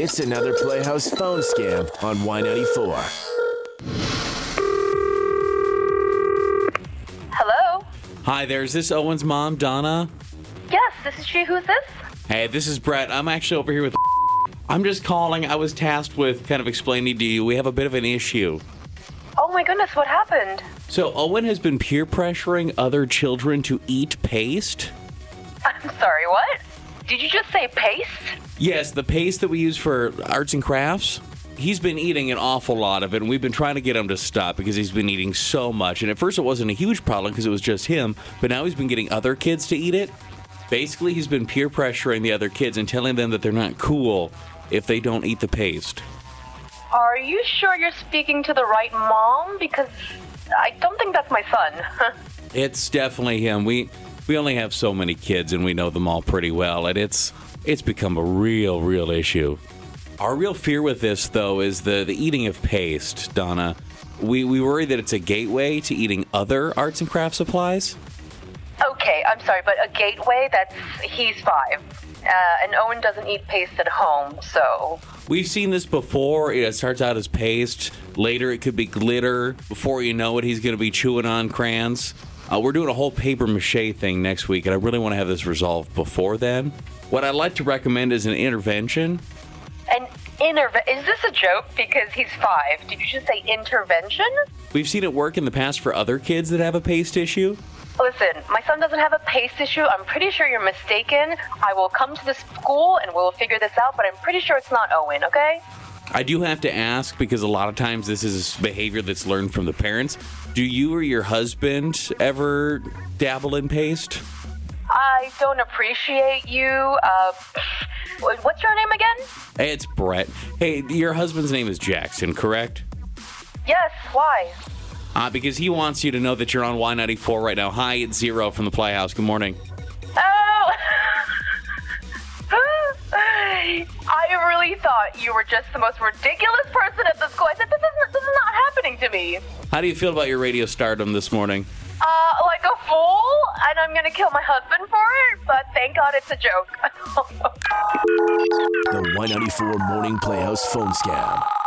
It's another Playhouse phone scam on Y94. Hello? Hi there, is this Owen's mom, Donna? Yes, this is she. Who's this? Hey, this is Brett. I'm actually over here with. I'm just calling. I was tasked with kind of explaining to you we have a bit of an issue. Oh my goodness, what happened? So, Owen has been peer pressuring other children to eat paste. I'm sorry, what? Did you just say paste? Yes, the paste that we use for arts and crafts. He's been eating an awful lot of it, and we've been trying to get him to stop because he's been eating so much. And at first, it wasn't a huge problem because it was just him, but now he's been getting other kids to eat it. Basically, he's been peer pressuring the other kids and telling them that they're not cool if they don't eat the paste. Are you sure you're speaking to the right mom? Because I don't think that's my son. It's definitely him. We we only have so many kids, and we know them all pretty well, and it's it's become a real, real issue. Our real fear with this, though, is the the eating of paste, Donna. We we worry that it's a gateway to eating other arts and craft supplies. okay, I'm sorry, but a gateway, that's. He's five. Uh, and Owen doesn't eat paste at home, so. We've seen this before. It starts out as paste. Later, it could be glitter. Before you know it, he's going to be chewing on crayons. Uh, we're doing a whole paper mache thing next week, and I really want to have this resolved before then. What I'd like to recommend is an intervention. An interve- Is this a joke? Because he's five. Did you just say intervention? We've seen it work in the past for other kids that have a paste issue. Listen, my son doesn't have a pace issue. I'm pretty sure you're mistaken. I will come to the school and we'll figure this out, but I'm pretty sure it's not Owen, okay? I do have to ask because a lot of times this is behavior that's learned from the parents. Do you or your husband ever dabble in paste? I don't appreciate you. Uh, what's your name again? Hey, it's Brett. Hey, your husband's name is Jackson, correct? Yes, why? Uh, because he wants you to know that you're on Y94 right now. Hi, it's Zero from the Playhouse. Good morning. Oh! I thought you were just the most ridiculous person at the school. I said, this is, this is not happening to me. How do you feel about your radio stardom this morning? Uh, like a fool, and I'm gonna kill my husband for it, but thank God it's a joke. The Y94 Morning Playhouse phone scam.